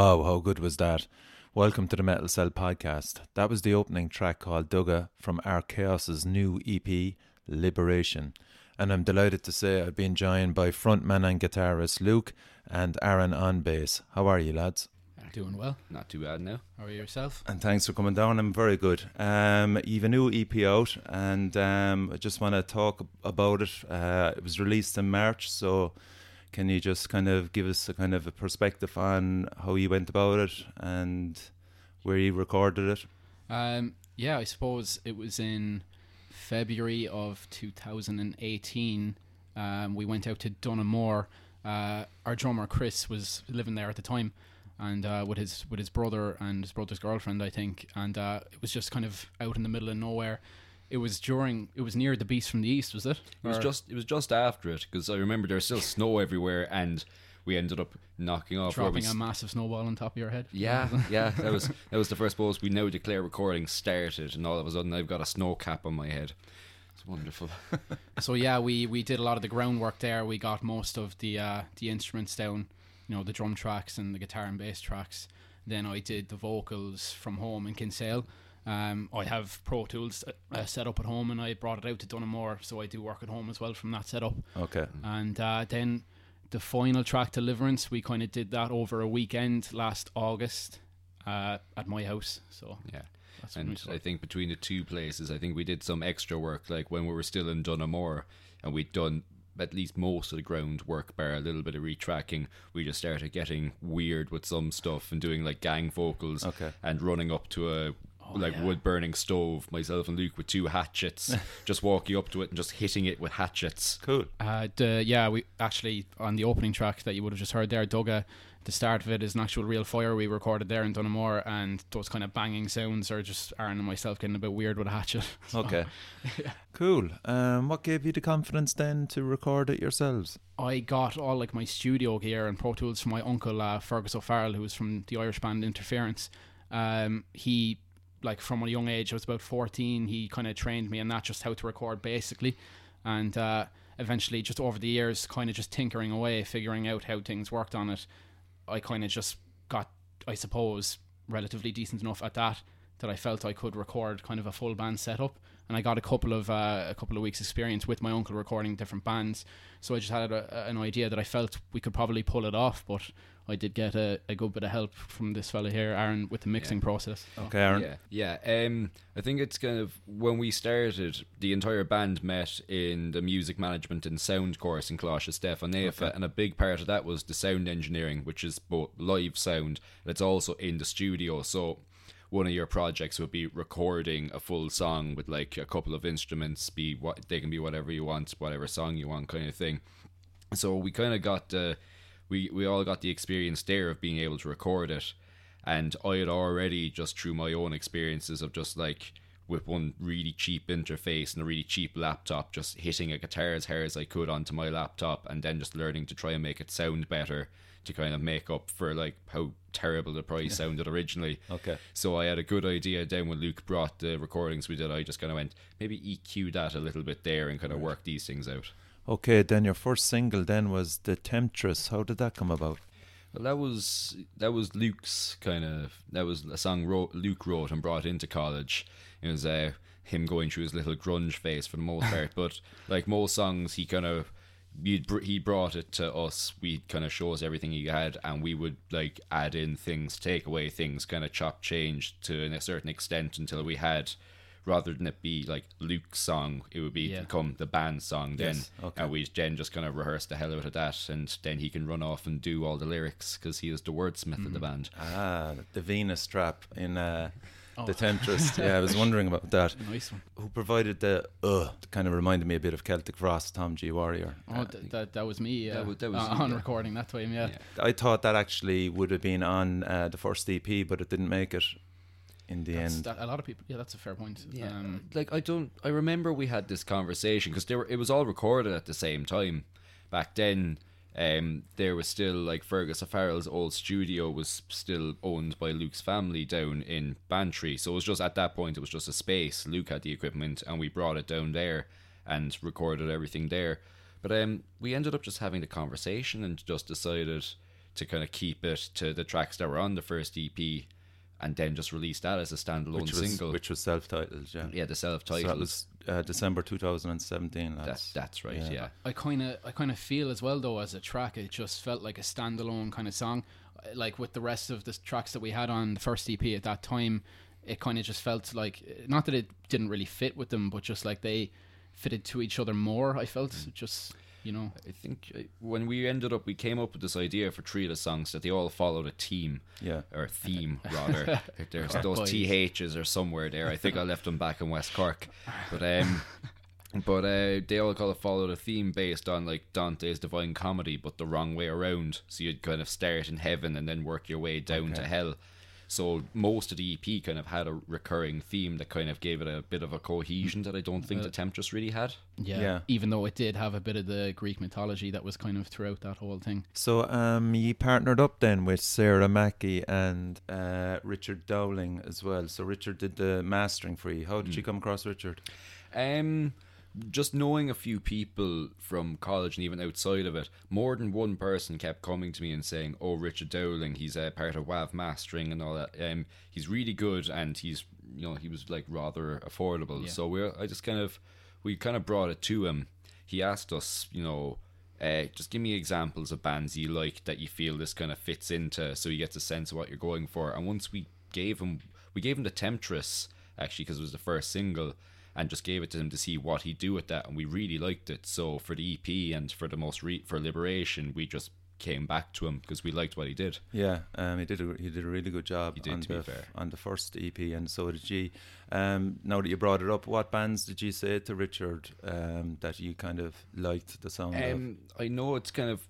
Wow, how good was that? Welcome to the Metal Cell podcast. That was the opening track called Dugga from Archaós's new EP, Liberation. And I'm delighted to say I've been joined by frontman and guitarist Luke and Aaron on bass. How are you, lads? Doing well. Not too bad now. How are you yourself? And thanks for coming down. I'm very good. Um, you've a new EP out, and um, I just want to talk about it. Uh, it was released in March, so can you just kind of give us a kind of a perspective on how you went about it and where you recorded it? Um, yeah, I suppose it was in February of 2018. Um, we went out to Dunamore. Uh, our drummer Chris was living there at the time, and uh, with his with his brother and his brother's girlfriend, I think. And uh, it was just kind of out in the middle of nowhere. It was during. It was near the Beast from the East, was it? It was Or just it was just after it because I remember there was still snow everywhere and we ended up knocking off where we dropping a s- massive snowball on top of your head. yeah, yeah, that was that was the first post we now declare recording started, and all of a sudden I've got a snow cap on my head. It's wonderful. so yeah, we we did a lot of the groundwork there. We got most of the uh, the instruments down, you know, the drum tracks and the guitar and bass tracks. Then I did the vocals from home in Kinsale. Um, I have Pro Tools uh, uh, set up at home, and I brought it out to Dunamore, so I do work at home as well from that setup. Okay. And uh, then the final track, Deliverance, we kind of did that over a weekend last August uh, at my house. So yeah. that's And I think between the two places, I think we did some extra work, like when we were still in Dunamore, and we'd done at least most of the groundwork, bar a little bit of retracking. We just started getting weird with some stuff and doing like gang vocals, Okay. and running up to a like yeah. wood burning stove. Myself and Luke with two hatchets, just walking up to it and just hitting it with hatchets. Cool. Uh, the, yeah, we actually on the opening track that you would have just heard there, Dugga. The start of it is an actual real fire we recorded there in Dunamore, and those kind of banging sounds are just Aaron and myself getting a bit weird with a hatchet. So, Okay. Cool. Um, what gave you the confidence then to record it yourselves? I got all like my studio gear and Pro Tools from my uncle uh, Fergus O'Farrell, who was from the Irish band Interference. Um, he like from a young age, I was about fourteen. He kind of trained me in that, just how to record basically, and uh, eventually, just over the years, kind of just tinkering away, figuring out how things worked on it. I kind of just got, I suppose, relatively decent enough at that that I felt I could record kind of a full band setup, and I got a couple of uh, a couple of weeks experience with my uncle recording different bands. So I just had a, an idea that I felt we could probably pull it off, but I did get a, a good bit of help from this fella here, Aaron, with the mixing process. Okay, Aaron. Yeah, yeah. Um, I think it's kind of when we started, the entire band met in the music management and sound course in Coláiste Stiofáin Naofa, and a big part of that was the sound engineering, which is both live sound and it's also in the studio. So one of your projects would be recording a full song with like a couple of instruments. Be what they can be whatever you want, whatever song you want, kind of thing. So we kind of got uh, we we all got the experience there of being able to record it, and I had already just through my own experiences of just like with one really cheap interface and a really cheap laptop, just hitting a guitar as hard as I could onto my laptop, and then just learning to try and make it sound better to kind of make up for like how terrible the price sounded originally. Okay. So I had a good idea then when Luke brought the recordings we did. I just kind of went maybe EQ that a little bit there and kind of work these things out. Okay, then your first single then was The Temptress. How did that come about? Well, that was that was Luke's kind of that was a song wrote, Luke wrote and brought into college. It was uh, him going through his little grunge phase for the most part, but like most songs, he kind of he he brought it to us. We'd kind of show us everything he had, and we would like add in things, take away things, kind of chop change to a certain extent until we had. Rather than it be like Luke's song, it would be Yeah. become the band song then, Yes, okay. and we then just kind of rehearse the hell out of that, and then he can run off and do all the lyrics because he is the wordsmith of the band. Ah, the Venus strap in uh, Oh. The Temptress. yeah, I was wondering about that. Nice one. Who provided the uh? Kind of reminded me a bit of Celtic Frost, Tom G. Warrior. Oh, th- that that was me. Uh, That was- that was uh, you, on yeah. recording that time. Yeah. Yeah. I thought that actually would have been on uh, the first EP, but it didn't make it in the That's- end. that- a lot of people. Yeah, that's a fair point. Um, like I don't. I remember we had this conversation because were. It was all recorded at the same time. Back then, um, there was still like Fergus O'Farrell's old studio was still owned by Luke's family down in Bantry. So it was just at that point it was just a space. Luke had the equipment and we brought it down there and recorded everything there. But um, we ended up just having the conversation and just decided to kind of keep it to the tracks that were on the first EP, and then just released that as a standalone which was single. which was self-titled. Yeah, yeah, the self-titled. that was uh, December 2017. that, that's right. Yeah. Yeah. I kind of I kind of feel as well though as a track it just felt like a standalone kind of song Uh, like with the rest of the tracks that we had on the first EP at that time it kind of just felt like not that it didn't really fit with them but just like they fitted to each other more I felt Mm. just you know I think uh, when we ended up, we came up with this idea for three of the songs that they all followed a team. Yeah. Or theme, rather. There's those boys. THs are somewhere there. I think I left them back in West Cork. But um but uh, they all kind of followed a theme based on like Dante's Divine Comedy, but the wrong way around. So you'd kind of start in heaven and then work your way down to hell. So most of the EP kind of had a recurring theme that kind of gave it a bit of a cohesion that I don't think the Temptress really had. yeah, Yeah. even though it did have a bit of the Greek mythology that was kind of throughout that whole thing So um, you partnered up then with Sarah Mackey and uh, Richard Dowling as well. So Richard did the mastering for you. How did you come across Richard? Um, just knowing a few people from college and even outside of it, more than one person kept coming to me and saying, "Oh, Richard Dowling, he's a part of WAV mastering and all that. Um, he's really good and he's, you know, he was like rather affordable. Yeah. So we, I just kind of, we kind of brought it to him. He asked us, you know." Uh, just give me examples of bands you like that you feel this kind of fits into, so he gets a sense of what you're going for. And once we gave him, we gave him the Temptress actually because it was the first single, and just gave it to him to see what he'd do with that, and we really liked it. So for the EP and for the most re- for Liberation, we just came back to him because we liked what he did. Yeah, um, he did a he did a really good job He did, on to be the fair. on the first EP, and so did G. Um, now that you brought it up, what bands did you say to Richard um, that you kind of liked the sound of? Um, I know it's kind of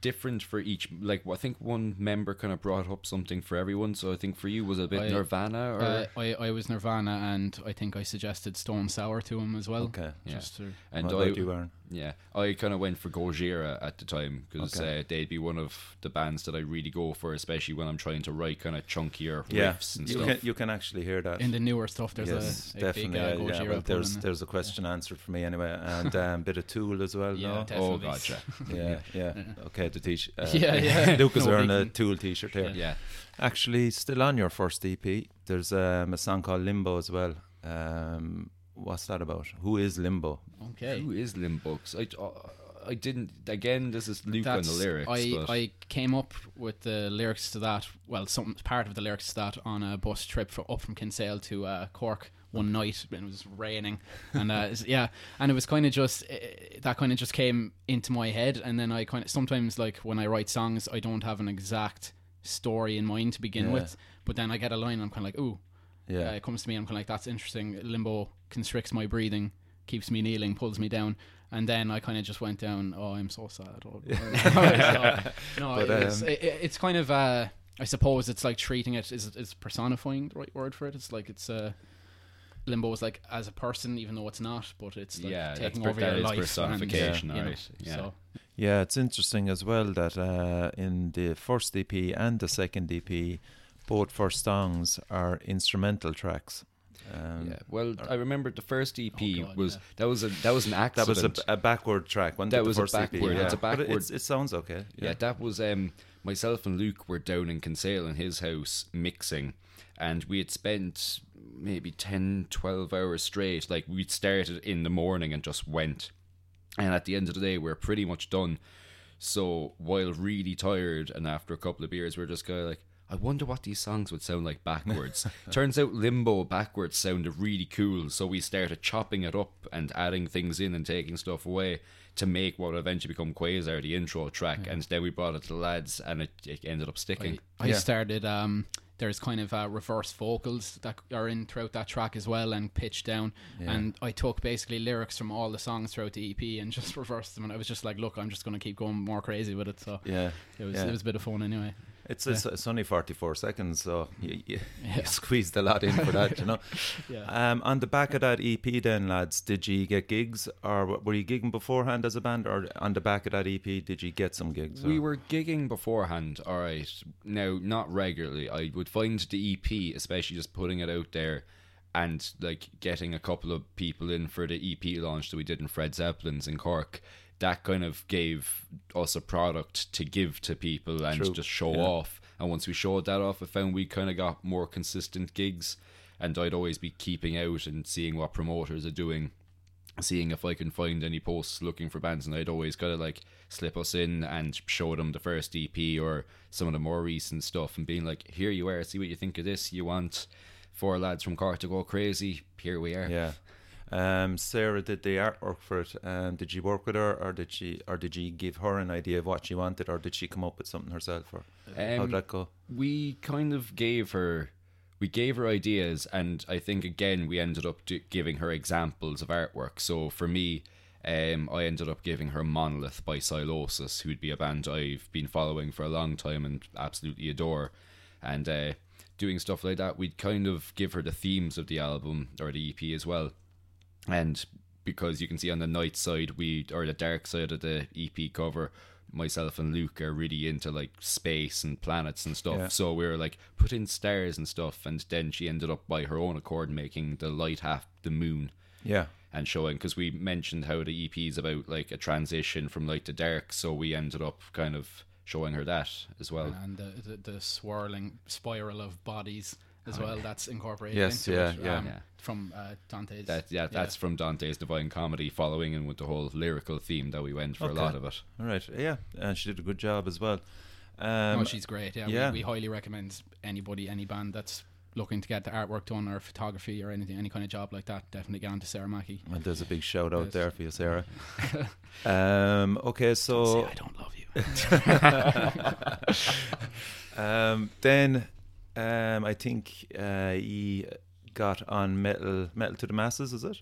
different for each. Like I think one member kind of brought up something for everyone. So I think for you was a bit I- Nirvana or uh, I, I was Nirvana and I think I suggested Stone Sour to him as well Okay. yeah. just to, and what I, about you, Aaron? Yeah, I kind of went for Gojira at the time because Okay. uh, they'd be one of the bands that I really go for, especially when I'm trying to write kind of chunkier Yeah, riffs and you stuff. can you can actually hear that. in the newer stuff there's yes, a, a definitely. big uh, Gojira yeah, well, there's there's a question answered for me anyway, and um, bit of Tool as well. Yeah, no? oh, gotcha. yeah, yeah. Okay, the t-shirt. Uh, Yeah, yeah. Lucas is No wearing a Tool t-shirt here. yeah. Actually, still on your first EP. There's um, a song called Limbo as well. Um, what's that about? Who is Limbo? okay Who is Limbooks? I, uh, I didn't. Again, this is Luke on the That's- lyrics. I, I came up with the lyrics to that. Well, some part of the lyrics to that on a bus trip for, up from Kinsale to uh, Cork one night, and it was raining, and uh, yeah, and it was kind of just uh, that kind of just came into my head, and then I kind of sometimes like when I write songs, I don't have an exact story in mind to begin Yeah. with, but then I get a line, and I'm kind of like, ooh, Yeah. uh, it comes to me, I'm kind of like, that's interesting. Limbo constricts my breathing, keeps me kneeling, pulls me down. And then I kind of just went down. Oh, I'm so sad. Oh, so, no, But, it's, um, it, it's kind of. Uh, I suppose it's like treating it is is personifying the right word for it. It's like it's uh, limbo is like as a person, even though it's not, but it's like Yeah, taking over your life. personification, and, you know, alright, yeah. So Yeah, it's interesting as well that uh, in the first EP and the second EP, both first songs are instrumental tracks. Um, yeah. Well, I remember the first EP Oh, God, was yeah. that was a that was an accident. That was a, a backward track. Wasn't That was a first EP? backward- Yeah. it's a But it, backward- it sounds okay. Yeah, that was um myself and Luke were down in Kinsale in his house mixing and we had spent maybe 10 12 hours straight like we'd started in the morning and just went and at the end of the day we are pretty much done so while really tired and after a couple of beers we are just kind of like I wonder what these songs would sound like backwards. Turns out limbo backwards sounded really cool, so we started chopping it up and adding things in and taking stuff away to make what would eventually become Quasar, the intro track. And then we brought it to the lads, and it, it ended up sticking. I Yeah. started. Um, there's kind of uh, reverse vocals that are in throughout that track as well, and pitch down. Yeah. And I took basically lyrics from all the songs throughout the EP and just reversed them. And I was just like, look, I'm just going to keep going more crazy with it. So Yeah. it was yeah. it was a bit of fun anyway. It's, it's, it's only 44 seconds, so you, you, Yeah. you squeezed a lot in for that, you know. Yeah. Um, on the back of that EP, then, lads, did you get gigs, or were you gigging beforehand as a band, or on the back of that EP, did you get some gigs? We or- were gigging beforehand, all right. Now, not regularly. I would find the EP, especially just putting it out there and like getting a couple of people in for the EP launch that we did in Fred Zeppelin's in Cork. That kind of gave us a product to give to people and True. just show Yeah. off. And once we showed that off, I found we kind of got more consistent gigs. And I'd always be keeping out and seeing what promoters are doing, seeing if I can find any posts looking for bands. And I'd always kind of like slip us in and show them the first EP or some of the more recent stuff and being like, here you are, see what you think of this. You want four lads from Cork to go crazy? Here we are. Yeah. Um, Sarah did the artwork for it. Um, did you work with her, or did she, or did you give her an idea of what she wanted, or did she come up with something herself, or how'd Um, that go? we kind of gave her we gave her ideas and i think again we ended up giving her examples of artwork so for me um, i ended up giving her monolith by Sylosis who'd be a band i've been following for a long time and absolutely adore and uh, doing stuff like that we'd kind of give her the themes of the album or the ep as well and because you can see on the night side we or the dark side of the EP cover myself and Luke are really into like space and planets and stuff Yeah. so we were like put in stars and stuff and then she ended up by her own accord making the light half the moon Yeah. and showing because we mentioned how the EP is about like a transition from light to dark so we ended up kind of showing her that as well and the, the the swirling spiral of bodies as well. That's incorporated Yes, into yeah, it yeah. um, Yeah. from uh, Dante's. that yeah that's from Dante's Divine Comedy following in with the whole lyrical theme that we went for Okay. a lot of it All right. Yeah, and she did a good job as well. Um, oh, she's great. Yeah, yeah. We, we highly recommend anybody, any band that's looking to get the artwork done or photography or anything, any kind of job like that. Definitely get on to Sarah Mackey. and there's a big shout out there for you, Sarah. um, okay, so See, I don't love you. um, then um, I think uh, he got on metal metal to the masses. Is it?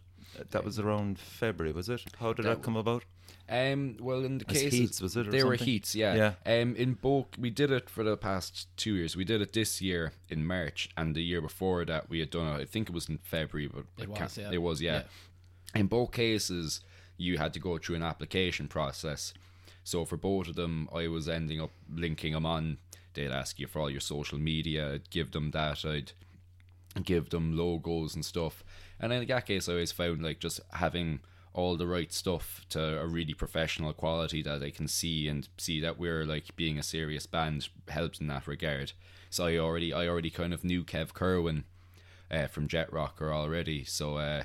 That was around February, was it? How did that, That come about? Um, well, in the As case heats, was it, or they were heats, yeah. Yeah. Um, in bulk, we did it for the past two years. We did it this year in March, and the year before that, we had done it. I think it was in February, but It I was, yeah. It was, yeah. In both cases, you had to go through an application process. So for both of them, I was ending up linking them on. They'd ask you for all your social media. I'd give them that. I'd give them logos and stuff. And in that case, I always found like just having all the right stuff to a really professional quality that I can see and see that we're like being a serious band helps in that regard. So I already, I already kind of knew Kev Kerwin uh, from Jet Rocker already. So uh,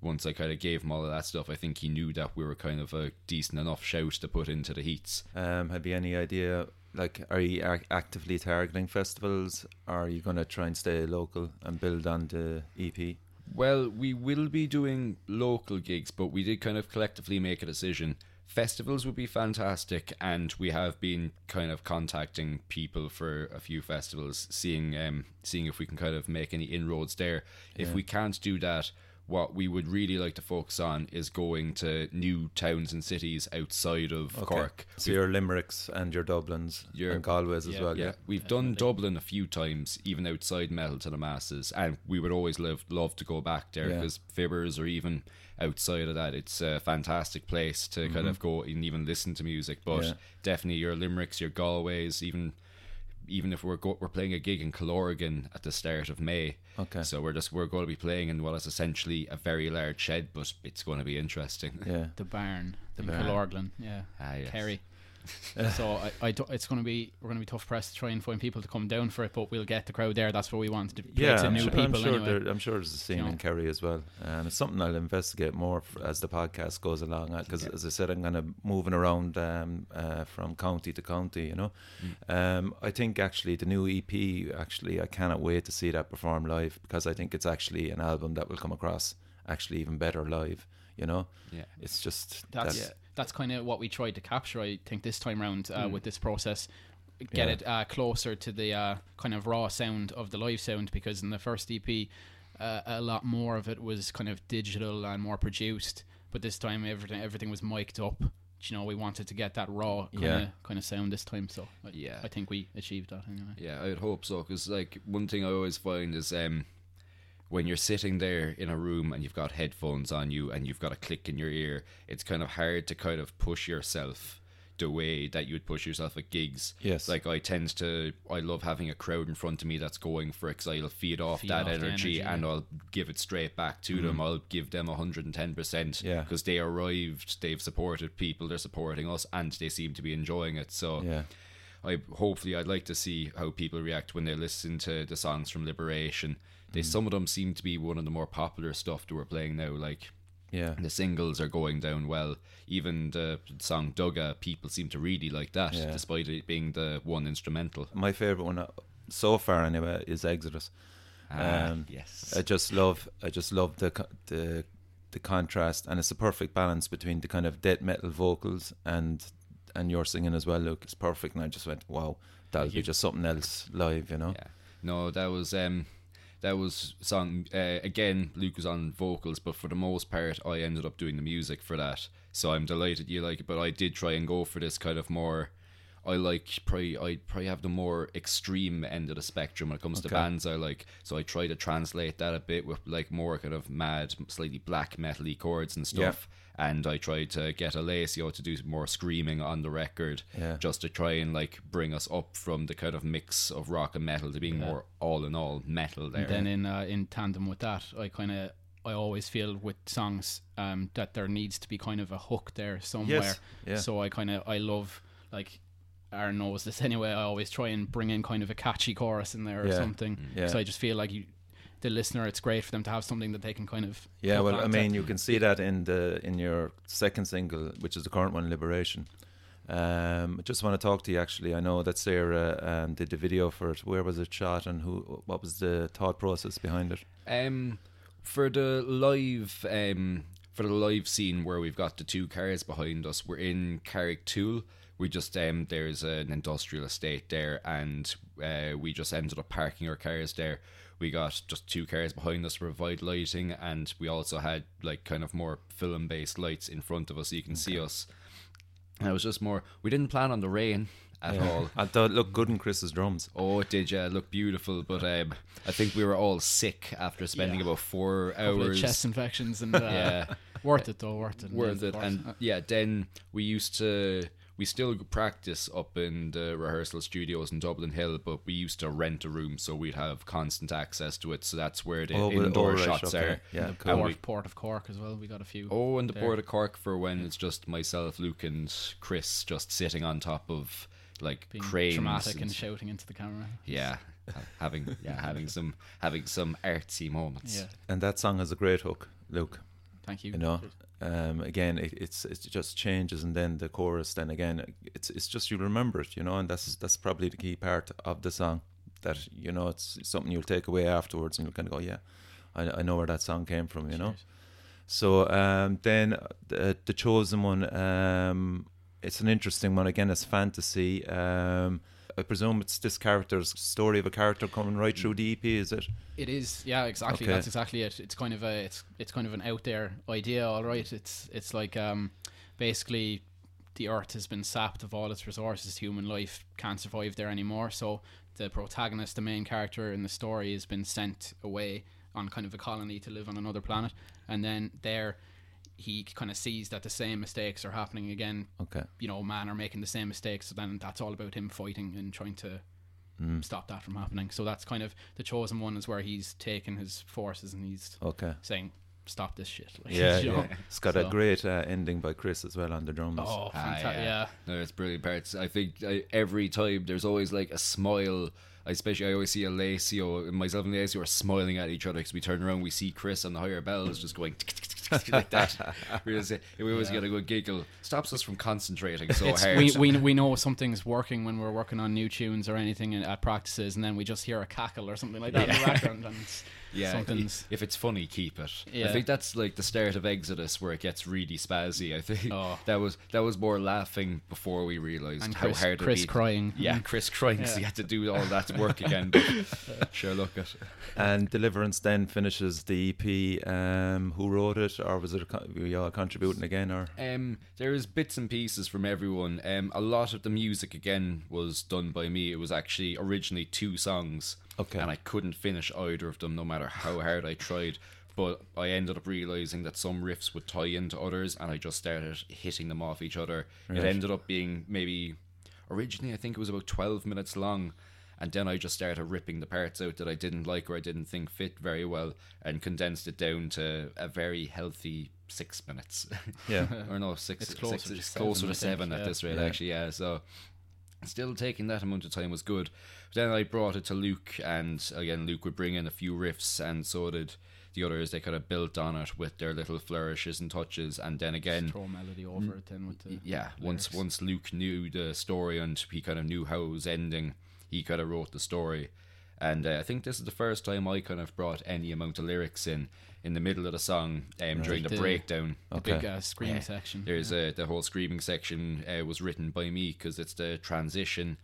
once I kind of gave him all of that stuff, I think he knew that we were kind of a decent enough shout to put into the heats. Um, have you any idea? Like, are you ac- actively targeting festivals? Or are you going to try and stay local and build on the EP? Well, we will be doing local gigs, but we did kind of collectively make a decision. Festivals would be fantastic, and we have been kind of contacting people for a few festivals, seeing um, seeing if we can kind of make any inroads there. If Yeah. we can't do that, what we would really like to focus on is going to new towns and cities outside of Okay. Cork. So your Limericks and your Dublins Your- and Galways as well. Yeah, Yeah. we've done Dublin a few times, even outside metal to the masses, and we would always love love to go back there Yeah. because Fibbers or even outside of that, it's a fantastic place to kind of go and even listen to music. But Mm-hmm. Yeah. definitely your Limericks, your Galways, even even if we're go- we're playing a gig in Killorglin at the start of May. Okay. So we're just we're going to be playing in what is essentially a very large shed, but it's going to be interesting. Yeah. The barn, the in barn. Killorglin, yeah, Ah, yes. Kerry. so I, I do- it's going to be we're going to be tough pressed to try and find people to come down for it, but we'll get the crowd there. That's what we want to Yeah, to I'm new sure, people I'm, sure anyway. there, I'm sure there's a scene You know. in Kerry as well. and it's something I'll investigate more f- as the podcast goes along. Because, as I said, I'm kind of moving around um, uh, from county to county, you know. Mm. Um, I think actually the new EP, actually, I cannot wait to see that perform live because I think it's actually an album that will come across actually even better live, you know. Yeah. It's just That's that- that's kind of what we tried to capture. I think this time round uh, Mm. with this process, get Yeah. it uh, closer to the uh, kind of raw sound of the live sound because in the first EP, uh, a lot more of it was kind of digital and more produced. But this time, everything everything was mic'd up. You know, we wanted to get that raw kind of kind of sound this time. So I, Yeah. I think we achieved that anyway. Yeah, I'd hope so. Because like one thing I always find is um, when you're sitting there in a room and you've got headphones on you and you've got a click in your ear, it's kind of hard to kind of push yourself the way that you would push yourself at gigs. Yes. Like I tend to, I love having a crowd in front of me that's going for it because I'll feed off Feed that off energy, energy, and. I'll give it straight back to them. I'll give them 110%. Mm-hmm. Yeah. Because they arrived, they've supported people, they're supporting us, and they seem to be enjoying it. So Yeah. I hopefully I'd like to see how people react when they listen to the songs from Liberation. They some of them seem to be one of the more popular stuff that we're playing now. Like Yeah. the singles are going down well. Even the song Dugga, people seem to really like that, Yeah. despite it being the one instrumental. My favorite one uh, so far, anyway, is Exodus. Ah, Um, yes. I just love, I just love the the the contrast, and it's a perfect balance between the kind of death metal vocals and and your singing as well. Luke, it's perfect, and I just went, wow, that'll Thank be just something else live, you know. Yeah. No, that was um that was song uh, again Luke was on vocals but for the most part I ended up doing the music for that. So I'm delighted you like it but I did try and go for this kind of more I like probably I probably have the more extreme end of the spectrum when it comes to bands I like. So I try to translate that a bit with like more kind of mad, slightly black metally chords and Yeah. And I tried to get Alessio to do more screaming on the record, Yeah. just to try and like bring us up from the kind of mix of rock and metal to being more all in all metal there. And then in uh, in tandem with that, I kind of I always feel with songs um, that there needs to be kind of a hook there somewhere. yeah. So I kind of I love like Aaron knows this anyway. I always try and bring in kind of a catchy chorus in there or Yeah. something. Yeah. So I just feel like you, the listener, it's great for them to have something that they can kind of Yeah, well, I onto. mean, you can see that in the in your second single, which is the current one, Liberation. Um, I just want to talk to you. Actually, I know that Sarah um, did the video for it. Where was it shot, and who? What was the thought process behind it? Um, for the live, um, for the live scene where we've got the two cars behind us, we're in Carrigtwohill. We just um, there's an industrial estate there, and uh, we just ended up parking our cars there. We got just two cars behind us to provide lighting, and we also had like kind of more film based lights in front of us, so you can see us. And it was just more. We didn't plan on the rain at all. I thought it looked good in Chris's drums. Oh, it did, yeah. It looked beautiful, but um, I think we were all sick after spending Yeah. about four Couple of hours. chest infections and uh, Yeah. worth it though, worth it, Worth it. And yeah, then we used to. We still practice up in the rehearsal studios in Dublin Hill, but we used to rent a room so we'd have constant access to it. So that's where the Oh, indoor all right, shots okay. are. Yeah, the cool. And port, we- port of Cork as well. We got a few. Oh, and the there. Port of Cork for when it's just myself, Luke, and Chris just sitting on top of like being cranes. dramatic and and- shouting into the camera. yeah, having yeah having some having some artsy moments. Yeah, And that song has a great hook, Luke. thank you. You know, um, again, it, it's it just changes, and then the chorus. Then again, it's it's just you remember it, you know, and that's that's probably the key part of the song. That you know, it's something you'll take away afterwards, and you'll kind of go, yeah, I, I know where that song came from, you know. So um, then the, the chosen one, um, it's an interesting one. Again, it's fantasy. Um, I presume it's this character's story of a character coming right through the EP. Is it? It is, yeah, exactly. Okay. That's exactly it. It's kind of a, it's, it's kind of an out there idea. All right, it's, it's like, um, basically, the Earth has been sapped of all its resources. Human life can't survive there anymore. So the protagonist, the main character in the story, has been sent away on kind of a colony to live on another planet, and then there, he kind of sees that the same mistakes are happening again. Okay. You know, man are making the same mistakes. So then that's all about him fighting and trying to Mm. stop that from happening. So that's kind of the chosen one is where he's taken his forces and he's Okay. saying, "Stop this shit." Like, Yeah, you know? yeah. It's got a great uh, ending by Chris as well on the drums. Oh, Ah, fantastic! yeah. No, it's brilliant parts. I think I, every time there's always like a smile. Especially, I always see Alessio, myself and Alessio are smiling at each other because we turn around, we see Chris on the higher bells just going like that. we, always, we always get a good giggle. Stops us from concentrating so It's, hard. we, we we know something's working when we're working on new tunes or anything at practices, and then we just hear a cackle or something like that in the background, and yeah, something's if it's funny, keep it. I think that's like the start of Exodus where it gets really spazzy. I think Oh. that was that was more laughing before we realized and how Chris, hard Chris it'd be. crying. Yeah, Chris crying 'cause he Yeah. had to do all that work again. But sure, look at. And Deliverance then finishes the EP. Um, who wrote it, or was it a, were you all contributing again, or Um, there's bits and pieces from everyone. Um, a lot of the music again was done by me. It was actually originally two songs, Okay. and I couldn't finish either of them, no matter how hard I tried. but I ended up realizing that some riffs would tie into others, and I just started hitting them off each other. It ended up being maybe originally I think it was about twelve minutes long, and then I just started ripping the parts out that I didn't like or I didn't think fit very well, and condensed it down to a very healthy six minutes. Yeah. or no, six. It's closer six- to seven, closer to seven at yeah. this rate, Yeah. actually. Yeah, so still taking that amount of time was good. But Then I brought it to Luke, and again, Luke would bring in a few riffs, and so did the others. They kind of built on it with their little flourishes and touches, and then again, throw a melody over it then with the yeah, once once Luke knew the story and he kind of knew how it was ending, he kind of wrote the story. And uh, I think this is the first time I kind of brought any amount of lyrics in in the middle of the song um, during the, The- breakdown. the big uh, scream Yeah. section. There's uh, the whole screaming section uh, was written by me because it's the transition.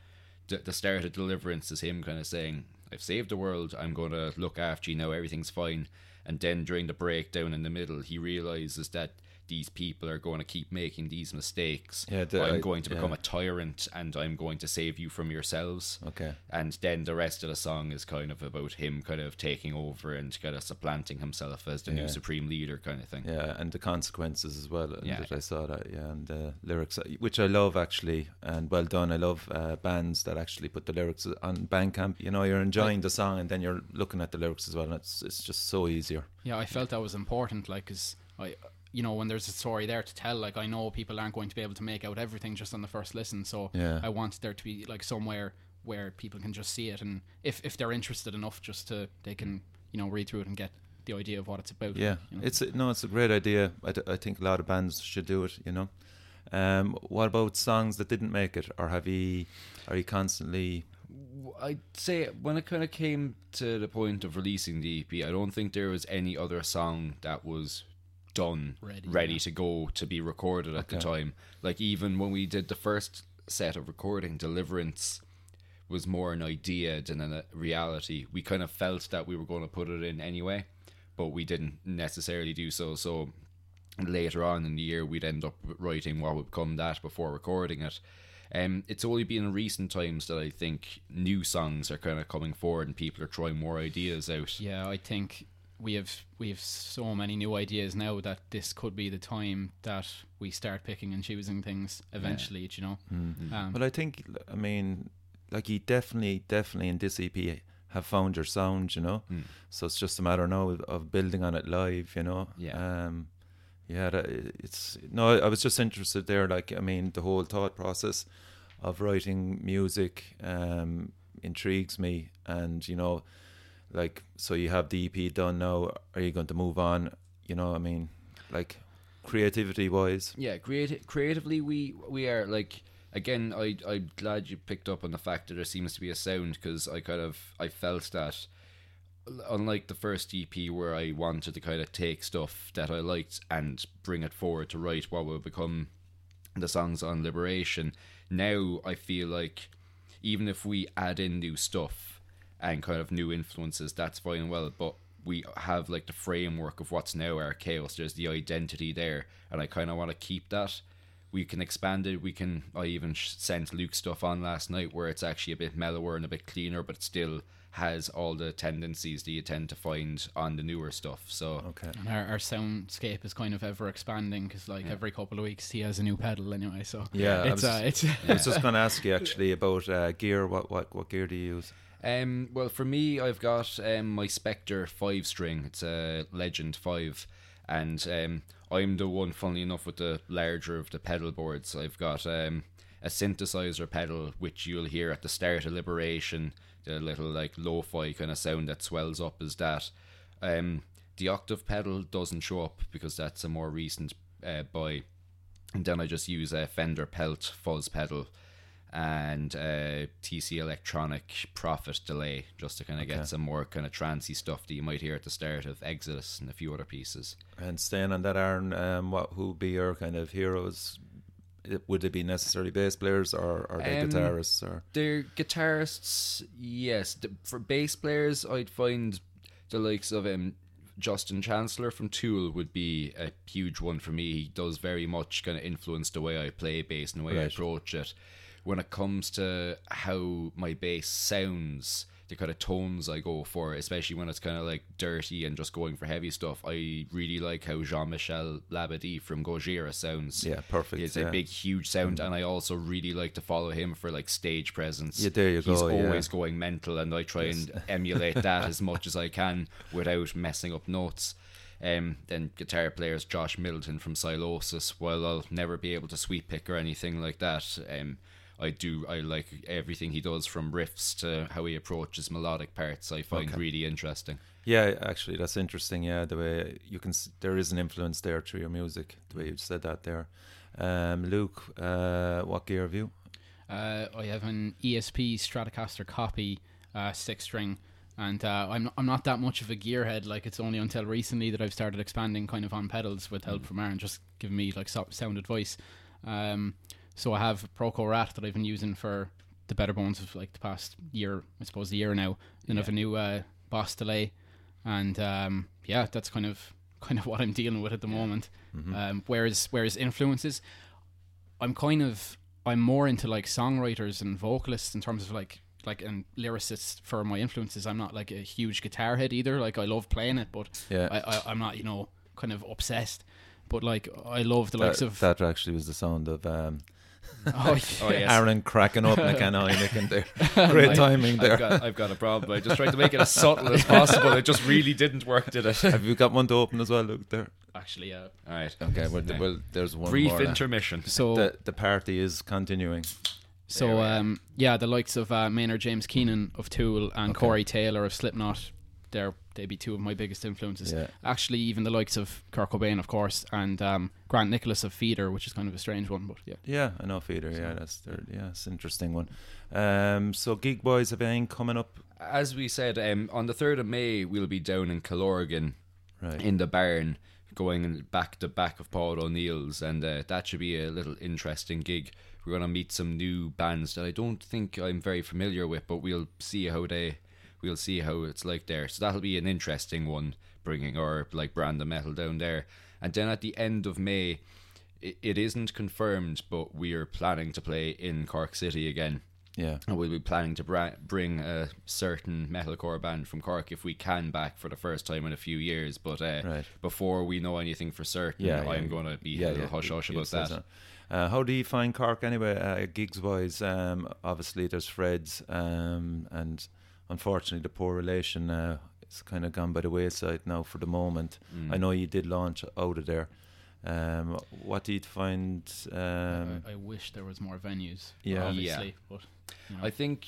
The, the start of Deliverance is him kind of saying, "I've saved the world. I'm going to look after you now. Everything's fine." And then during the breakdown in the middle, he realizes that these people are going to keep making these mistakes. Yeah, the- I'm going to become yeah. a tyrant, and I'm going to save you from yourselves. Okay. And then the rest of the song is kind of about him kind of taking over and kind of supplanting himself as the Yeah. new supreme leader, kind of thing. Yeah, and the consequences as well. And Yeah. that I saw that, yeah, and the lyrics, which I love actually, and well done. I love uh, bands that actually put the lyrics on Bandcamp. You know, you're enjoying the song, and then you're looking at the lyrics as well, and it's it's just so easier. Yeah, I felt that was important, like, cause I, you know, when there's a story there to tell, like, I know people aren't going to be able to make out everything just on the first listen, so Yeah. I want there to be like somewhere where people can just see it, and if if they're interested enough, just to they can you know read through it and get the idea of what it's about. Yeah, you know? it's no, it's a great idea. I, I think a lot of bands should do it. You know, um, what about songs that didn't make it, or have you, are you constantly? I'd say when it kind of came to the point of releasing the EP, I don't think there was any other song that was done, Ready, yeah. to go to be recorded at the time. Like even when we did the first set of recording, Deliverance was more an idea than a reality. We kind of felt that we were going to put it in anyway, but we didn't necessarily do so. So later on in the year, we'd end up writing what would become that before recording it. Um, it's only been in recent times that I think new songs are kind of coming forward and people are trying more ideas out. Yeah, I think we have we have so many new ideas now that this could be the time that we start picking and choosing things eventually. do You know, um, Well, I think, I mean, like you definitely, definitely in this EP have found your sound. You know, Hmm. so it's just a matter now of, of building on it live. You know, Yeah. um, yeah. That, it's no, I- I was just interested there. Like, I mean, the whole thought process of writing music um, intrigues me, and you know, like, so you have the EP done now. Are you going to move on? You know, I mean, like, creativity wise. Yeah, creati- creatively we we are like again. I I'm glad you picked up on the fact that there seems to be a sound because I kind of I felt that unlike the first EP where I wanted to kind of take stuff that I liked and bring it forward to write what will become the songs on Liberation. Now I feel like even if we add in new stuff and kind of new influences, that's fine and well. But we have like the framework of what's now Archaós. There's the identity there, and I kind of want to keep that. We can expand it. We can. I even sent Luke stuff on last night where it's actually a bit mellower and a bit cleaner, but still has all the tendencies that you tend to find on the newer stuff. So Okay. and our, our soundscape is kind of ever expanding because like every couple of weeks he has a new pedal anyway. So Yeah, I it's was- uh, it's I was just going to ask you actually about uh, gear. What what what gear do you use? Um, well, for me, I've got um, my Spector five string. It's a Legend five, and um, I'm the one, funnily enough, with the larger of the pedal boards. I've got um, a synthesizer pedal, which you'll hear at the start of Liberation, the little like lo-fi kind of sound that swells up is that. Um, the octave pedal doesn't show up because that's a more recent uh, buy, and then I just use a Fender Pelt fuzz pedal and uh, TC Electronic Profit Delay just to kind of Okay. get some more kind of trancy stuff that you might hear at the start of Exodus and a few other pieces. And staying on that, Aaron, um, what who would be your kind of heroes? Would it be necessarily bass players or are they Um, guitarists or? They're guitarists, yes. The- For bass players, I'd find the likes of um, Justin Chancellor from Tool would be a huge one for me. He does very much kind of influence the way I play bass and the way I approach it. When it comes to how my bass sounds, the kind of tones I go for, especially when it's kind of like dirty and just going for heavy stuff. I really like how Jean Michel Labadie from Gojira sounds. Yeah, perfect, It's yeah. a big, huge sound, and I also really like to follow him for like stage presence. Yeah, there you He's go, yeah. always going mental, and I try and emulate that as much as I can without messing up notes. Um, then guitar players Josh Middleton from Sylosis. While I'll never be able to sweep pick or anything like that, um, I do I like everything he does from riffs to how he approaches melodic parts. I find really interesting. Yeah, actually, that's interesting. Yeah, the way you can, s- there is an influence there through your music. The way you said that there. Um, Luke, uh, what gear have you? Uh, I have an ESP Stratocaster copy, uh, six string, and uh, I'm I'm not that much of a gearhead. Like it's only until recently that I've started expanding kind of on pedals with help from Aaron, just giving me like so- sound advice. Um, so I have Proco Rat that I've been using for the better bones of like the past year, I suppose, a year now. Then I have a new uh, Boss delay, and um, yeah, that's kind of kind of what I'm dealing with at the moment. Um, whereas whereas influences, I'm kind of I'm more into like songwriters and vocalists in terms of like like and lyricists for my influences. I'm not like a huge guitar head either. Like I love playing it, but Yeah. I, I'm not you know kind of obsessed. But like I love the likes that, of that actually was the sound of um, oh, Oh yes. Aaron cracking up and can Heineken there. Great I- timing there. I've got, I've got a problem. I just tried to make it as subtle as possible. It just really didn't work, did it? have you got one to open as well, Luke? There. actually uh, All right. Okay. Well, Yeah. well there's one Brief more. now. intermission. so The the party is continuing. So There we are. um, yeah, the likes of uh, Maynard James Keenan of Tool and Okay. Corey Taylor of Slipknot, they're they'd be two of my biggest influences. Yeah. Actually, even the likes of Kurt Cobain, of course, and um, Grant Nicholas of Feeder, which is kind of a strange one, but yeah. Yeah, I know Feeder. Yeah, that's their, yeah, it's an interesting one. Um, so Geek Boys have anything coming up? As we said, um, on the 3rd of May, we'll be down in Killorglin Right. in the barn, going back to back of Paul O'Neill's, and uh, that should be a little interesting gig. We're going to meet some new bands that I don't think I'm very familiar with, but we'll see how they, we'll see how it's like there. So that'll be an interesting one, bringing our like brand of metal down there. And then at the end of May, it, it isn't confirmed, but we are planning to play in Cork City again. yeah. And we'll be planning to bra- bring a certain metalcore band from Cork if we can back for the first time in a few years. But uh, Right. before we know anything for certain, Yeah, yeah. I'm going to be a little hush hush about that. Uh, how do you find Cork anyway? Uh, gigs wise, um, obviously there's Fred's, um, and unfortunately the poor relation uh, it's kind of gone by the wayside now for the moment. Mm. I know you did launch out of there. Um, what do you find? Um, I, I wish there was more venues. Yeah. obviously, but you know. I think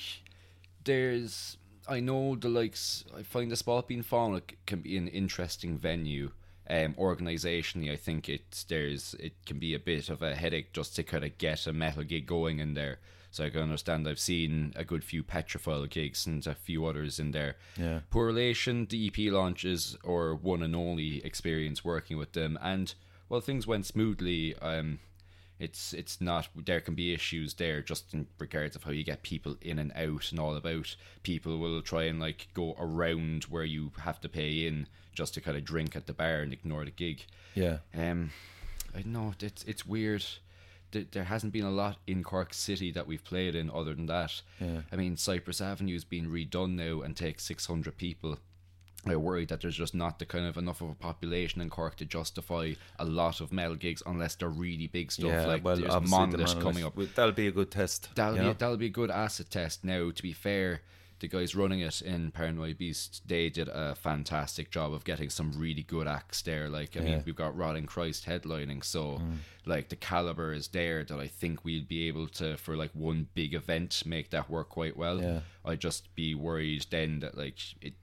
there's. I know the likes. I find the Spailpín Fánach can be an interesting venue. Um, organizationally, I think it's there's it can be a bit of a headache just to kind of get a metal gig going in there. So I can understand. I've seen a good few Petrophile gigs and a few others in there. yeah, Poor Relation, the EP launches, or one and only experience working with them, and well, things went smoothly. Um, it's it's not there can be issues there just in regards of how you get people in and out and all about. People will try and like go around where you have to pay in just to kind of drink at the bar and ignore the gig. yeah, Um, I know it's it's weird. Th- There hasn't been a lot in Cork City that we've played in other than that. Yeah. I mean, Cypress Avenue's been redone now and takes 600 people. I worry that there's just not the kind of enough of a population in Cork to justify a lot of metal gigs unless they're really big stuff yeah. like well, there's Monolith coming up. That'll be a good test. That'll be know? that'll be a good asset test. Now, to be fair, the guys running it in Paranoid Beast, they did a fantastic job of getting some really good acts there. Like, I Yeah. mean, we've got Rotting Christ headlining, so mm. like the caliber is there that I think we'd be able to, for like one big event, make that work quite well. Yeah. I'd just be worried then that like it.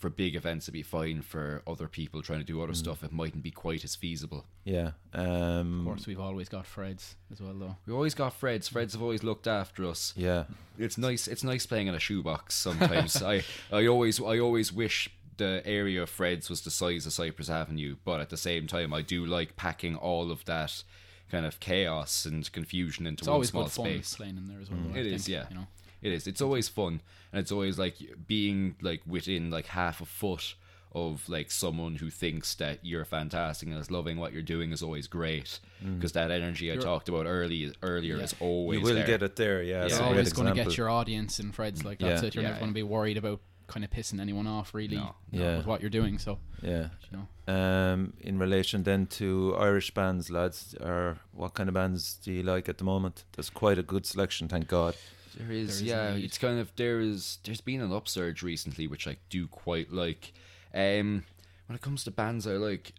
For big events, it'd be fine. For other people trying to do other stuff, it mightn't be quite as feasible. Yeah. Um, of course, we've always got Freds as well, though. we've always got Freds. Freds have always looked after us. Yeah. It's nice. It's nice playing in a shoebox. Sometimes I, I always, I always wish the area of Fred's was the size of Cypress Avenue, but at the same time, I do like packing all of that kind of chaos and confusion into It's one always small good fun space. playing in there as well. though, It I is, think, yeah. You know, It is. It's always fun, and it's always like being like within like half a foot of like someone who thinks that you're fantastic and is loving what you're doing is always great because that energy I talked about early earlier Yeah. is always you will there. get it there. Yeah, Yeah. You're always going to get your audience and Fred's like that's Yeah. it. You're Yeah, never going to be worried about kind of pissing anyone off really No. Yeah. with what you're doing. So Yeah. you know, Um, in relation then to Irish bands, lads, or what kind of bands do you like at the moment? There's quite a good selection, thank God. There is, is yeah. indeed. It's kind of there is. There's been an upsurge recently, which I do quite like. Um, when it comes to bands, I like.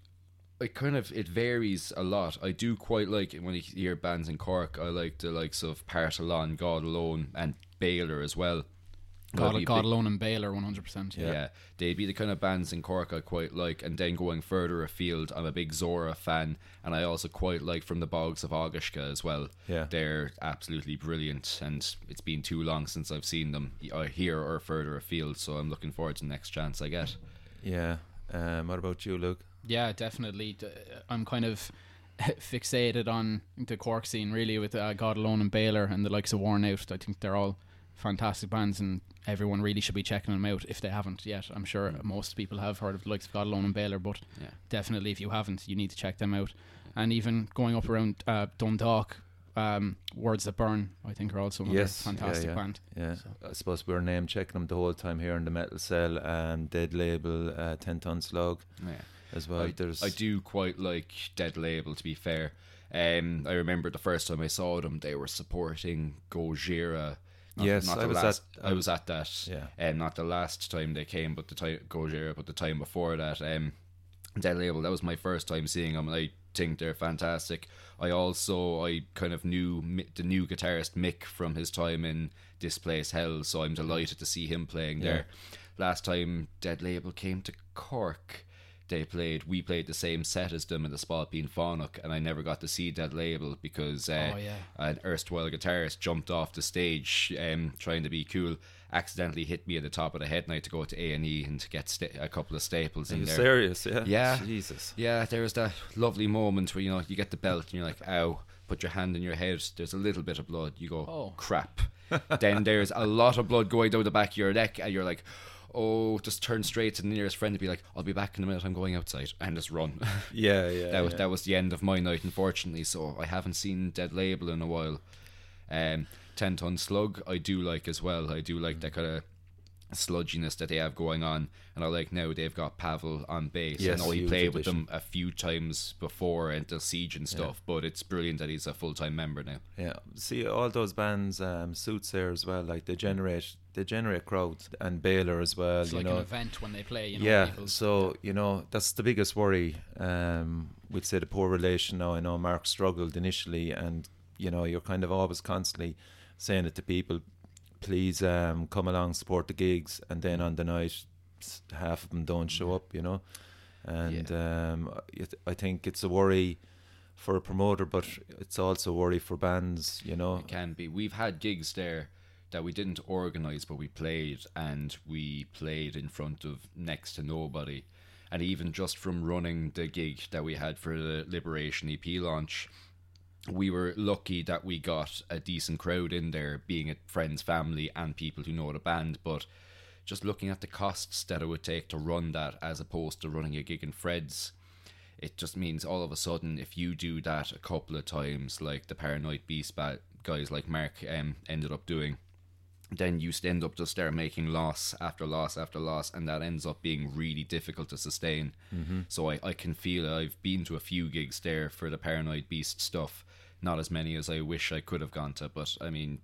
It kind of it varies a lot. I do quite like it when you hear bands in Cork. I like the likes of Partholón, God Alone, and Bailer as well. I'd God, be God alone and Bailer, 100. percent yeah. they'd be the kind of bands in Cork I quite like. And then going further afield, I'm a big Zhora fan, and I also quite like From the Bogs of Aughiska as well. Yeah. they're absolutely brilliant, and it's been too long since I've seen them uh, here or further afield. So I'm looking forward to the next chance I get. Yeah. Um, what about you, Luke? Yeah, definitely. I'm kind of fixated on the Cork scene really with uh, God Alone and Bailer and the likes of Worn Out. I think they're all fantastic bands and everyone really should be checking them out if they haven't yet. I'm sure most people have heard of the likes of God Alone and Bailer, but Yeah. definitely if you haven't, you need to check them out. And even going up around uh, Dundalk, um, Words That Burn, I think are also another Yes, yeah, fantastic yeah. band. Yeah, So- I suppose we are name checking them the whole time here in the Metal Cell and Dead Label, uh, Ten Ton Slug Yeah. as well. I, There's I do quite like Dead Label to be fair. Um, I remember the first time I saw them, they were supporting Gojira. Not, Yes, not I was at- last, I I was at that. Yeah. um, not the last time they came, but the time Gojira, but the time before that. Um, Dead Label. That was my first time seeing them, I think they're fantastic. I also I kind of knew the new guitarist Mick from his time in Displace Hell, so I'm delighted to see him playing there. Last time Dead Label came to Cork, they played. We played the same set as them in the Spailpín Fánach, and I never got to see that Label because uh, Oh, yeah. an erstwhile guitarist jumped off the stage um, trying to be cool, accidentally hit me at the top of the head, and I had to go to A and E and to get sta- a couple of staples Are in you there. serious? Yeah. Yeah. Jesus. Yeah, there was that lovely moment where you know you get the belt and you're like, "Ow!" Put your hand in your head. There's a little bit of blood. You go, Oh. "Crap!" then there's a lot of blood going down the back of your neck, and you're like, "Oh!" Just turn straight to the nearest friend and be like, "I'll be back in a minute. I'm going outside," and just run. Yeah, yeah. that was yeah. that was the end of my night, unfortunately. So I haven't seen Dead Label in a while. Um, Ten Ton Slug, I do like as well. I do like that kind of sludginess that they have going on, and I like now they've got Pavel on bass. Yes, I know he huge played with addition. them a few times before into Siege and stuff, but it's brilliant that he's a full time member now. Yeah, see all those bands um, suits there as well. Like they generate, they generate crowds, and Bailer as well. It's you like know, an event when they play. You know, yeah. people- So you know that's the biggest worry. Um, we'd say the poor relation. Now I know Mark struggled initially, and you know you're kind of always constantly saying it to people. Please um, come along, support the gigs, and then on the night, half of them don't show up. You know, and um, it, I think it's a worry for a promoter, but it's also a worry for bands. You know, It can be. We've had gigs there that we didn't organise, but we played, and we played in front of next to nobody. And even just from running the gig that we had for the Liberation EP launch, we were lucky that we got a decent crowd in there, being it friends, family, and people who know the band. But just looking at the costs that it would take to run that as opposed to running a gig in Fred's, it just means all of a sudden if you do that a couple of times, like the Paranoid Beast guys like Mark um, ended up doing, then you end up just there making loss after loss after loss, and that ends up being really difficult to sustain. Mm-hmm. So I, I can feel I've been to a few gigs there for the Paranoid Beast stuff, not as many as I wish I could have gone to, but I mean,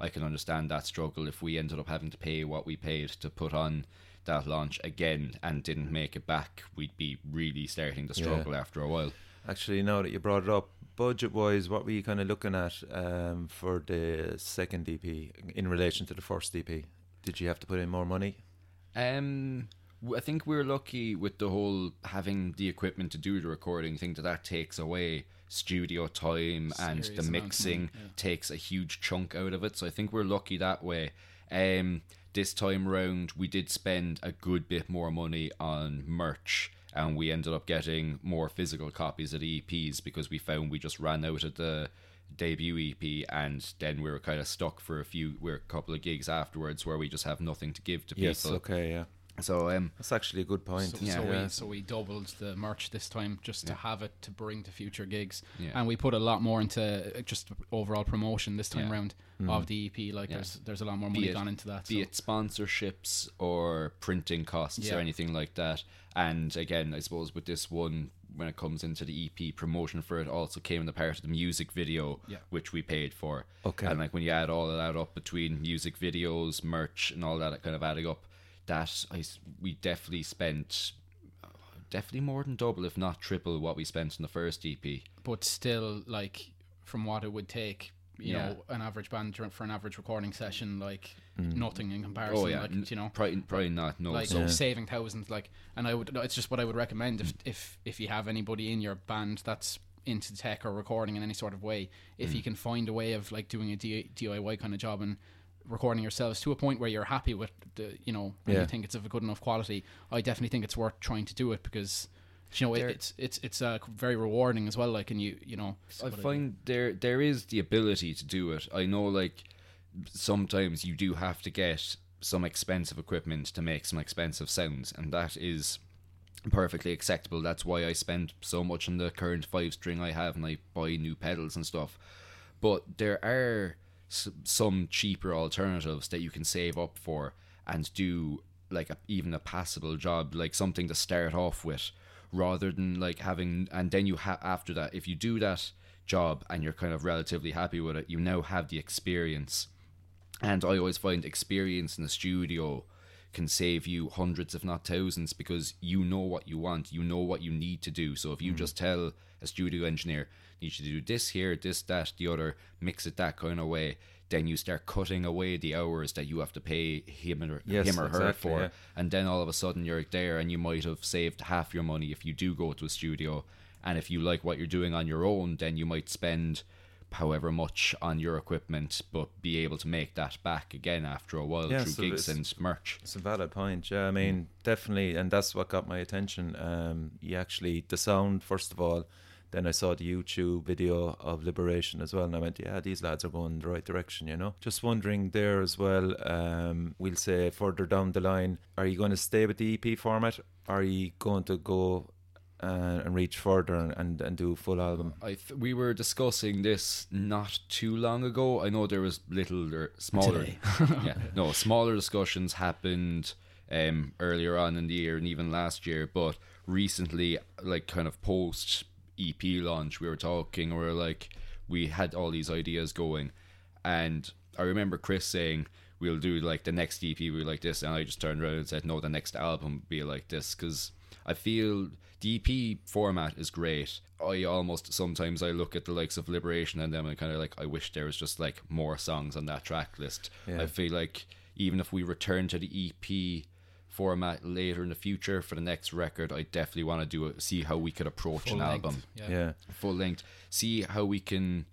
I can understand that struggle if we ended up having to pay what we paid to put on that launch again and didn't make it back, we'd be really starting to Yeah. struggle after a while. Actually, now that you brought it up, budget wise, what were you kind of looking at um, for the second EP in relation to the first EP? Did you have to put in more money? Um, I think we're lucky with the whole having the equipment to do the recording. I think that that takes away studio time and the mixing yeah. takes a huge chunk out of it. So I think we're lucky that way. Um, this time round, we did spend a good bit more money on merch. And we ended up getting more physical copies of the EPs because we found we just ran out of the debut EP, and then we were kind of stuck for a few, we're a couple of gigs afterwards where we just have nothing to give to Yes. people. Okay. Yeah. So um, That's actually a good point. So, Yeah. so, yeah. we, so we doubled the merch this time just to Yeah. have it to bring to future gigs, Yeah. and we put a lot more into uh, just overall promotion this time Yeah. round of the EP. Like Yeah. there's there's a lot more money it- gone into that. be so- it sponsorships or printing costs Yeah. or anything like that. And again, I suppose with this one, when it comes into the EP promotion for it, also came in the part of the music video, Yeah. which we paid for. Okay. And like when you add all of that up between music videos, merch, and all that kind of adding up, that I s- we definitely spent. uh, Definitely more than double, if not triple, what we spent in the first EP. but still like from what it would take you Yeah. know an average band for an average recording session like nothing in comparison Oh yeah, like n- you know probably, probably not. No, like so Yeah. saving thousands like and i would it's just what i would recommend if if if you have anybody in your band that's into tech or recording in any sort of way if you can find a way of like doing a D- diy kind of job and recording yourselves to a point where you're happy with the you know and Yeah. you think it's of a good enough quality i definitely think it's worth trying to do it because you know it, it's it's it's uh, very rewarding as well like and you you know I find there there is the ability to do it. I know like sometimes you do have to get some expensive equipment to make some expensive sounds and that is perfectly acceptable. That's why I spend so much on the current 5 string I have and I buy new pedals and stuff. But there are s- some cheaper alternatives that you can save up for and do like a, even a passable job, like something to start off with, rather than like having. And then you have after that, if you do that job and you're kind of relatively happy with it, you now have the experience. And I always find experience in the studio can save you hundreds, if not thousands, because you know what you want, you know what you need to do. So if you mm. just tell a studio engineer, you should do this here, this, that, the other, mix it that kind of way, then you start cutting away the hours that you have to pay him or Yes, him or her exactly, for. yeah. And then all of a sudden you're there and you might have saved half your money if you do go to a studio. And if you like what you're doing on your own, then you might spend however much on your equipment, but be able to make that back again after a while Yeah, through so gigs and merch. It's a valid point. Yeah, I mean, definitely, and that's what got my attention. Um, you actually the sound first of all. Then I saw the YouTube video of Liberation as well, and I went, "Yeah, these lads are going the right direction." You know, just wondering there as well. Um, we'll say further down the line, are you going to stay with the EP format? Are you going to go uh, and reach further and, and, and do a full album? I th- we were discussing this not too long ago. I know there was little or smaller, yeah, no smaller discussions happened um, earlier on in the year and even last year, but recently, like kind of post EP launch, we were talking. We were like, we had all these ideas going, and I remember Chris saying. We'll do like the next EP, we like this, and I just turned around and said, "No, the next album will be like this." Because I feel the EP format is great. I almost sometimes I look at the likes of Liberation and them and kind of like I wish there was just like more songs on that track list. Yeah. I feel like even if we return to the EP format later in the future for the next record, I definitely want to do it. See how we could approach Full an length, album yeah. Yeah, full length. See how we can,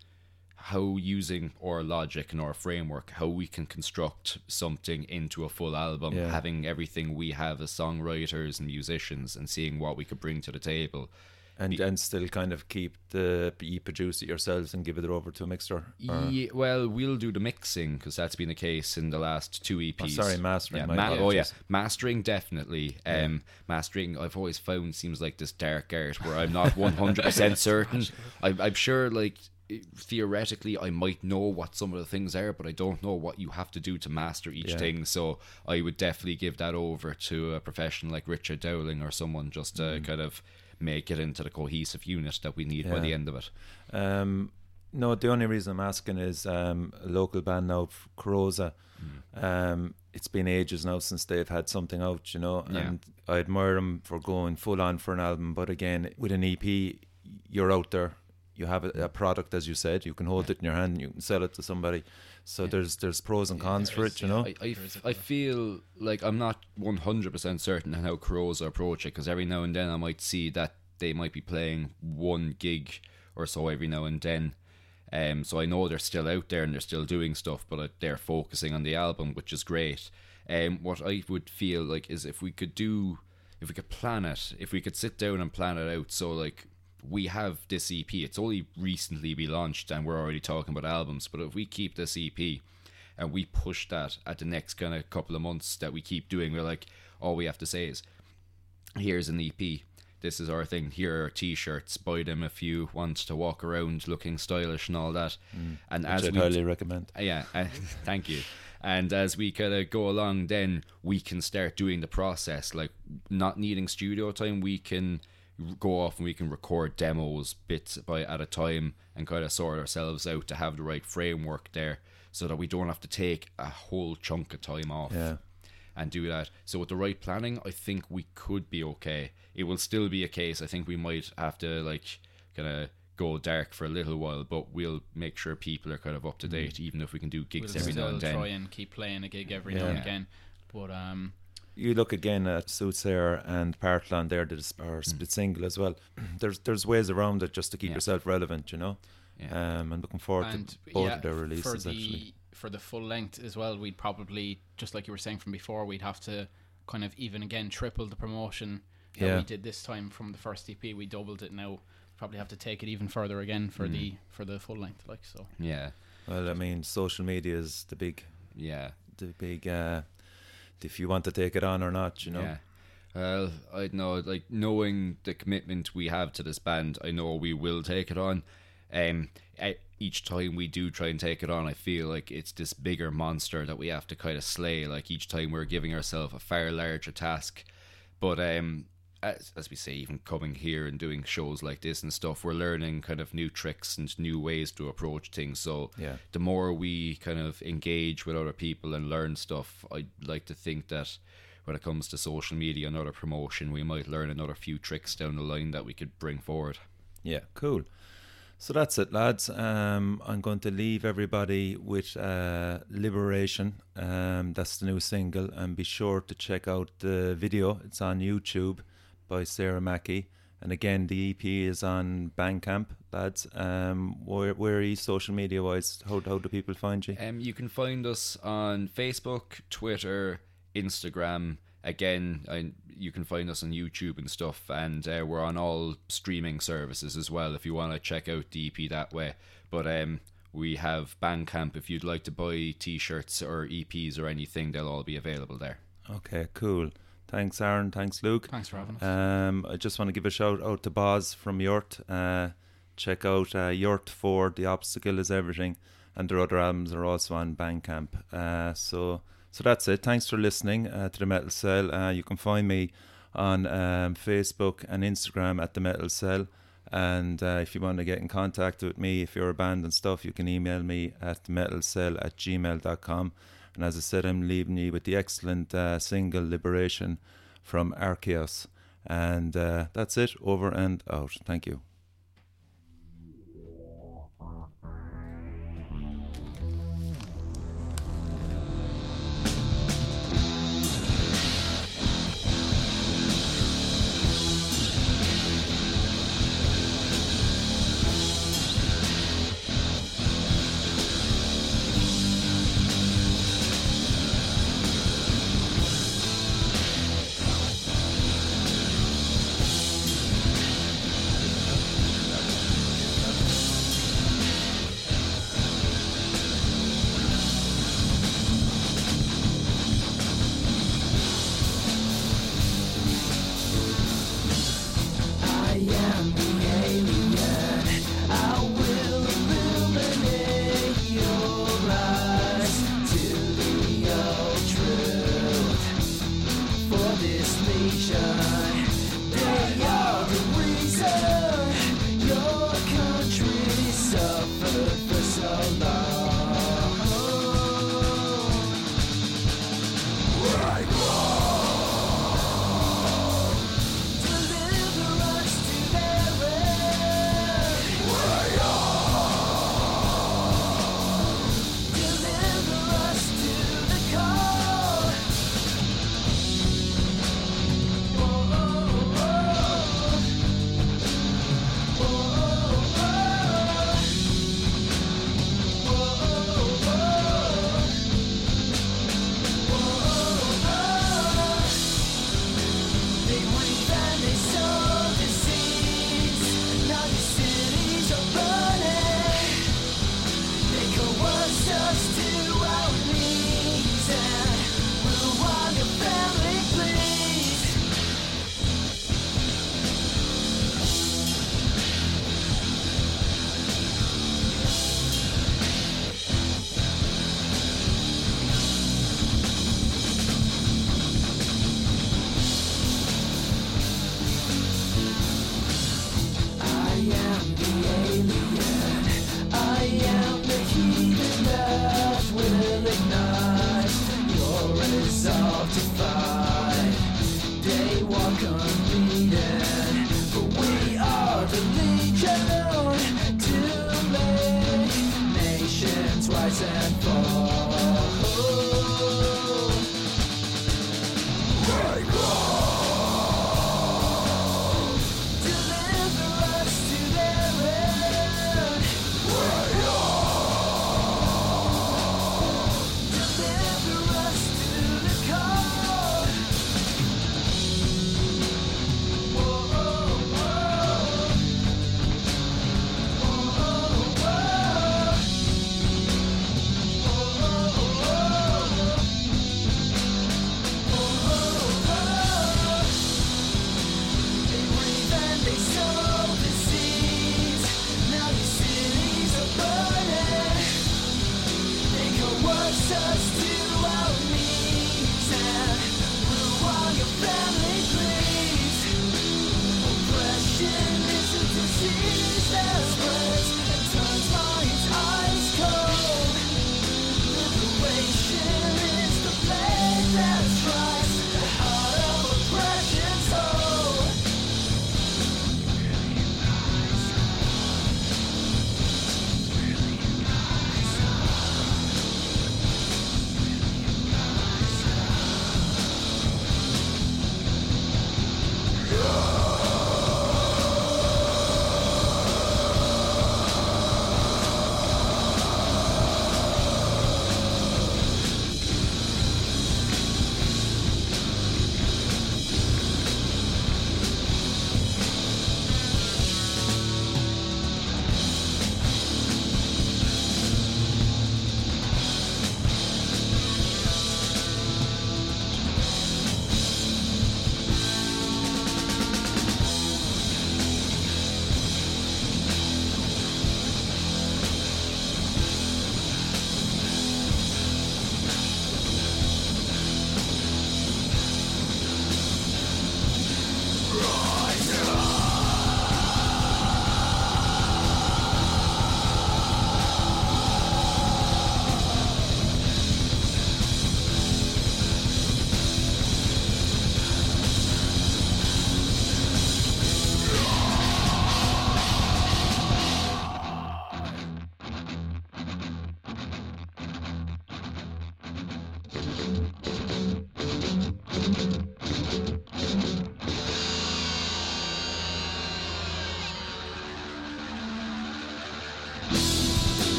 how using our logic and our framework, how we can construct something into a full album, Yeah. having everything we have as songwriters and musicians, and seeing what we could bring to the table. And and still kind of keep the you produce it yourselves and give it over to a mixer. Yeah, well, we'll do the mixing because that's been the case in the last two EPs. Oh, sorry, mastering, Yeah, ma- oh yeah, mastering definitely. Um, mastering, I've always found seems like this dark art where I'm not one hundred percent certain. I, I'm sure, like theoretically, I might know what some of the things are, but I don't know what you have to do to master each Yeah. thing. So I would definitely give that over to a professional like Richard Dowling or someone just to Mm. kind of make it into the cohesive unit that we need by the end of it. Um, no, the only reason I'm asking is um, a local band now, Carosa. Mm. Um, it's been ages now since they've had something out, you know, Yeah. and I admire them for going full on for an album. But again, with an EP, you're out there. You have a, a product, as you said. You can hold it in your hand. You can sell it to somebody. So there's there's pros and cons for it, you know. I, I, f- I feel like I'm not 100% certain on how Crows approach it because every now and then I might see that they might be playing one gig or so every now and then. Um, so I know they're still out there and they're still doing stuff, but they're focusing on the album, which is great. Um, what I would feel like is if we could do, if we could plan it, if we could sit down and plan it out. So like we have this EP, it's only recently be launched and we're already talking about albums. But if we keep this EP and we push that at the next kind of couple of months that we keep doing, we're like, all we have to say is, here's an EP. This is our thing. Here are t-shirts. Buy them if you want to walk around looking stylish and all that. And Which as I'd we highly recommend. yeah, uh, thank you. And as we kind of go along, then we can start doing the process. Like not needing studio time, we can go off and we can record demos bits by at a time and kind of sort ourselves out to have the right framework there, so that we don't have to take a whole chunk of time off Yeah. and do that. So with the right planning, I think we could be okay. It will still be a case. I think we might have to like kind of go dark for a little while, but we'll make sure people are kind of up to date, even if we can do We'll gigs every now and then. try and keep playing a gig every now and again. But um, You look again at Soothsayer and Parkland there, did Hmm. or split single as well. There's there's ways around it just to keep Yeah. yourself relevant, you know. Yeah. Um, and looking forward and to both yeah, of their for releases the actually. for the full length as well, we'd probably just like you were saying from before, we'd have to kind of even again triple the promotion that Yeah. we did this time from the first EP. We doubled it now. Probably have to take it even further again for the Mm. for the full length. Like so, Yeah, Well, I mean, social media is the big, yeah, the big. Uh, if you want to take it on or not, you know. yeah. Well, I know, like knowing the commitment we have to this band, I know we will take it on. Um, each time we do try and take it on, I feel like it's this bigger monster that we have to kind of slay. Like each time we're giving ourselves a far larger task. But um, as, as we say, even coming here and doing shows like this and stuff, we're learning kind of new tricks and new ways to approach things. So Yeah. the more we kind of engage with other people and learn stuff, I'd like to think that when it comes to social media and other promotion, we might learn another few tricks down the line that we could bring forward. Yeah, cool. So that's it, lads. Um, I'm going to leave everybody with uh, Liberation. Um, that's the new single. And be sure to check out the video. It's on YouTube by Sarah Mackey. And again, the EP is on Bandcamp, lads. Um, where, where are you social media wise? How, how do people find you? Um, you can find us on Facebook, Twitter, Instagram. Again, I, you can find us on YouTube and stuff, and uh, we're on all streaming services as well. If you want to check out the EP that way, but um, we have Bandcamp. If you'd like to buy T-shirts or EPs or anything, they'll all be available there. Okay, cool. Thanks, Aaron. Thanks, Luke. thanks for having us. Um, I just want to give a shout out to Boz from Yurt. Uh, check out uh, Yurt 4, The Obstacle is Everything, and their other albums are also on Bandcamp. Uh, so, so that's it. Thanks for listening uh, to The Metal Cell. Uh, you can find me on um, Facebook and Instagram at The Metal Cell. And uh, if you want to get in contact with me, if you're a band and stuff, you can email me at metalcell at gmail.com. And as I said, I'm leaving you with the excellent uh, single Liberation from Archaós. And uh, that's it. Over and out. Thank you.